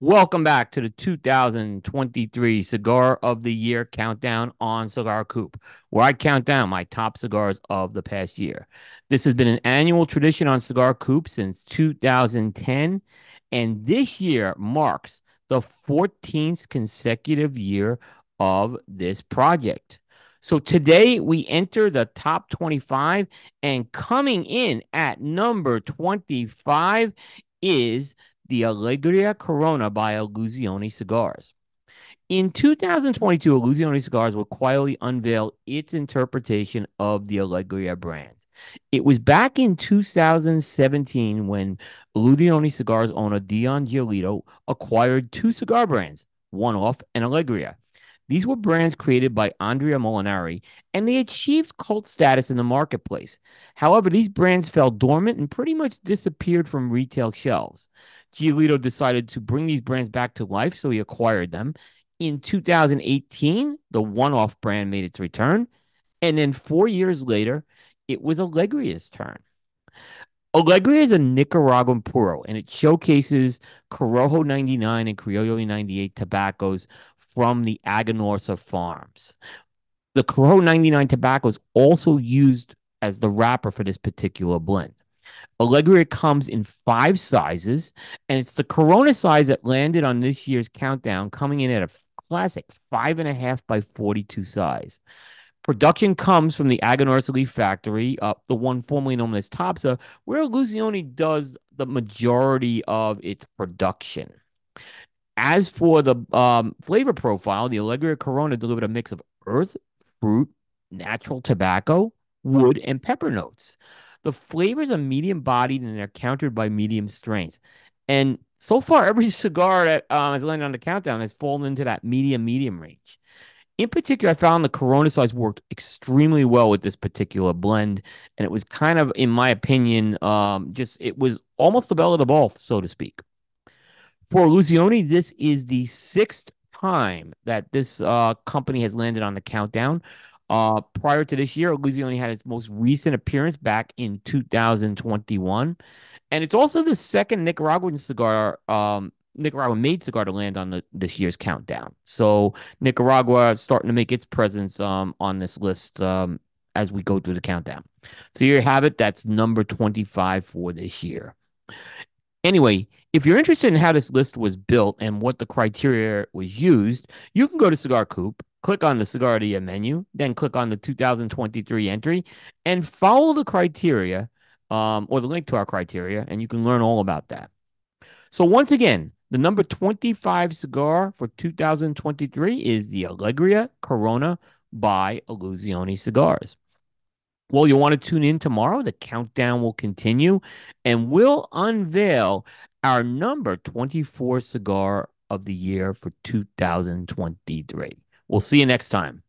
Welcome back to the 2023 Cigar of the Year countdown on Cigar Coop, where I count down my top cigars of the past year. This has been an annual tradition on Cigar Coop since 2010, and this year marks the 14th consecutive year of this project. So today we enter the top 25, and coming in at number 25 is the Allegria Corona by Illusione Cigars. In 2022, Illusione Cigars will quietly unveil its interpretation of the Allegria brand. It was back in 2017 when Illusione Cigars owner Dion Giolito acquired two cigar brands, One Off and Allegria. These were brands created by Andrea Molinari, and they achieved cult status in the marketplace. However, these brands fell dormant and pretty much disappeared from retail shelves. Giolito decided to bring these brands back to life, so he acquired them. In 2018, the one off brand made its return. And then four years later, it was Allegria's turn. Allegria is a Nicaraguan puro, and it showcases Corojo 99 and Criollo 98 tobaccos from the Aganorsa farms. The Corojo 99 tobacco is also used as the wrapper for this particular blend. Allegria comes in five sizes, and it's the Corona size that landed on this year's countdown, coming in at a classic five and a half by 42 size. Production comes from the Aganorsa Leaf Factory, uh, the one formerly known as Topsa, where Illusione does the majority of its production. As for the um, flavor profile, the Allegria Corona delivered a mix of earth, fruit, natural tobacco, wood, and pepper notes. The flavors are medium bodied and they're countered by medium strength. And so far, every cigar that um, has landed on the countdown has fallen into that medium medium range. In particular, I found the Corona size worked extremely well with this particular blend, and it was kind of, in my opinion, um, just it was almost the belle of the ball, so to speak. For Illusione, this is the sixth time that this uh, company has landed on the countdown. Uh, prior to this year, Illusione had its most recent appearance back in 2021. And it's also the second Nicaraguan cigar, um, Nicaraguan made cigar to land on the, this year's countdown. So Nicaragua is starting to make its presence um, on this list um, as we go through the countdown. So here you have it. That's number 25 for this year. Anyway, if you're interested in how this list was built and what the criteria was used, you can go to Cigar Coop, click on the Cigar Dia menu, then click on the 2023 entry and follow the criteria um, or the link to our criteria, and you can learn all about that. So, once again, the number 25 cigar for 2023 is the Allegria Corona by Illusione Cigars. Well, you'll want to tune in tomorrow. The countdown will continue and we'll unveil our number 24 cigar of the year for 2023. We'll see you next time.